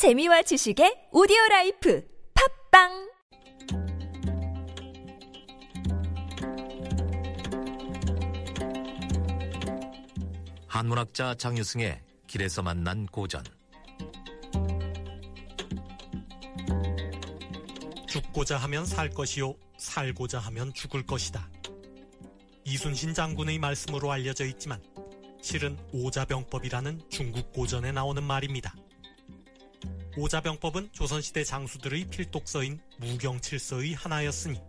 재미와 지식의 오디오 life 팟빵 한문학자 장유승의 길에서 만난 고전 죽고자 하면 살 것이요 살고자 하면 죽을 것이다. 이순신 장군의 말씀으로 알려져 있지만 실은 오자병법이라는 중국 고전에 나오는 말입니다. 오자병법은 조선시대 장수들의 필독서인 무경칠서의 하나였으니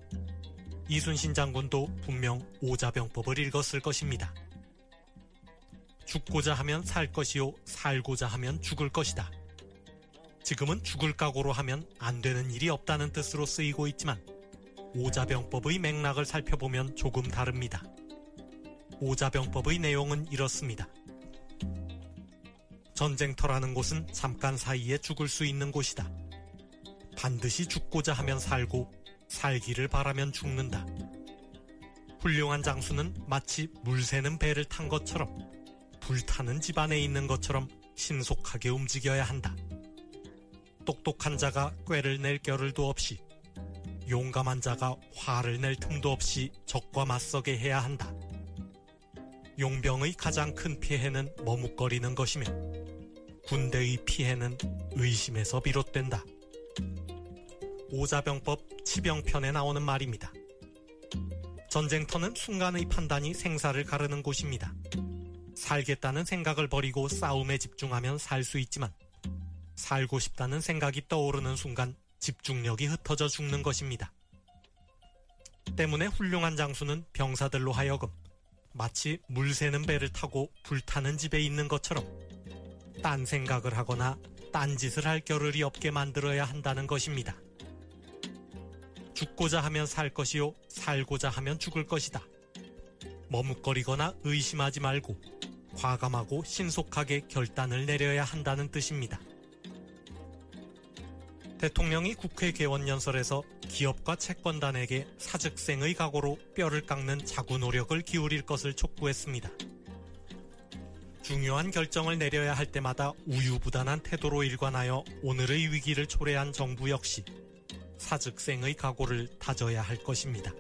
이순신 장군도 분명 오자병법을 읽었을 것입니다. 죽고자 하면 살 것이요 살고자 하면 죽을 것이다. 지금은 죽을 각오로 하면 안 되는 일이 없다는 뜻으로 쓰이고 있지만 오자병법의 맥락을 살펴보면 조금 다릅니다. 오자병법의 내용은 이렇습니다. 전쟁터라는 곳은 잠깐 사이에 죽을 수 있는 곳이다. 반드시 죽고자 하면 살고 살기를 바라면 죽는다. 훌륭한 장수는 마치 물 새는 배를 탄 것처럼 불타는 집안에 있는 것처럼 신속하게 움직여야 한다. 똑똑한 자가 꾀를 낼 겨를도 없이 용감한 자가 화를 낼 틈도 없이 적과 맞서게 해야 한다. 용병의 가장 큰 피해는 머뭇거리는 것이며 군대의 피해는 의심에서 비롯된다. 오자병법 치병편에 나오는 말입니다. 전쟁터는 순간의 판단이 생사를 가르는 곳입니다. 살겠다는 생각을 버리고 싸움에 집중하면 살 수 있지만 살고 싶다는 생각이 떠오르는 순간 집중력이 흩어져 죽는 것입니다. 때문에 훌륭한 장수는 병사들로 하여금 마치 물 새는 배를 타고 불타는 집에 있는 것처럼 딴 생각을 하거나 딴 짓을 할 겨를이 없게 만들어야 한다는 것입니다. 죽고자 하면 살 것이요, 살고자 하면 죽을 것이다. 머뭇거리거나 의심하지 말고 과감하고 신속하게 결단을 내려야 한다는 뜻입니다. 대통령이 국회 개원 연설에서 기업과 채권단에게 사직생의 각오로 뼈를 깎는 자구 노력을 기울일 것을 촉구했습니다. 중요한 결정을 내려야 할 때마다 우유부단한 태도로 일관하여 오늘의 위기를 초래한 정부 역시 사직생의 각오를 다져야 할 것입니다.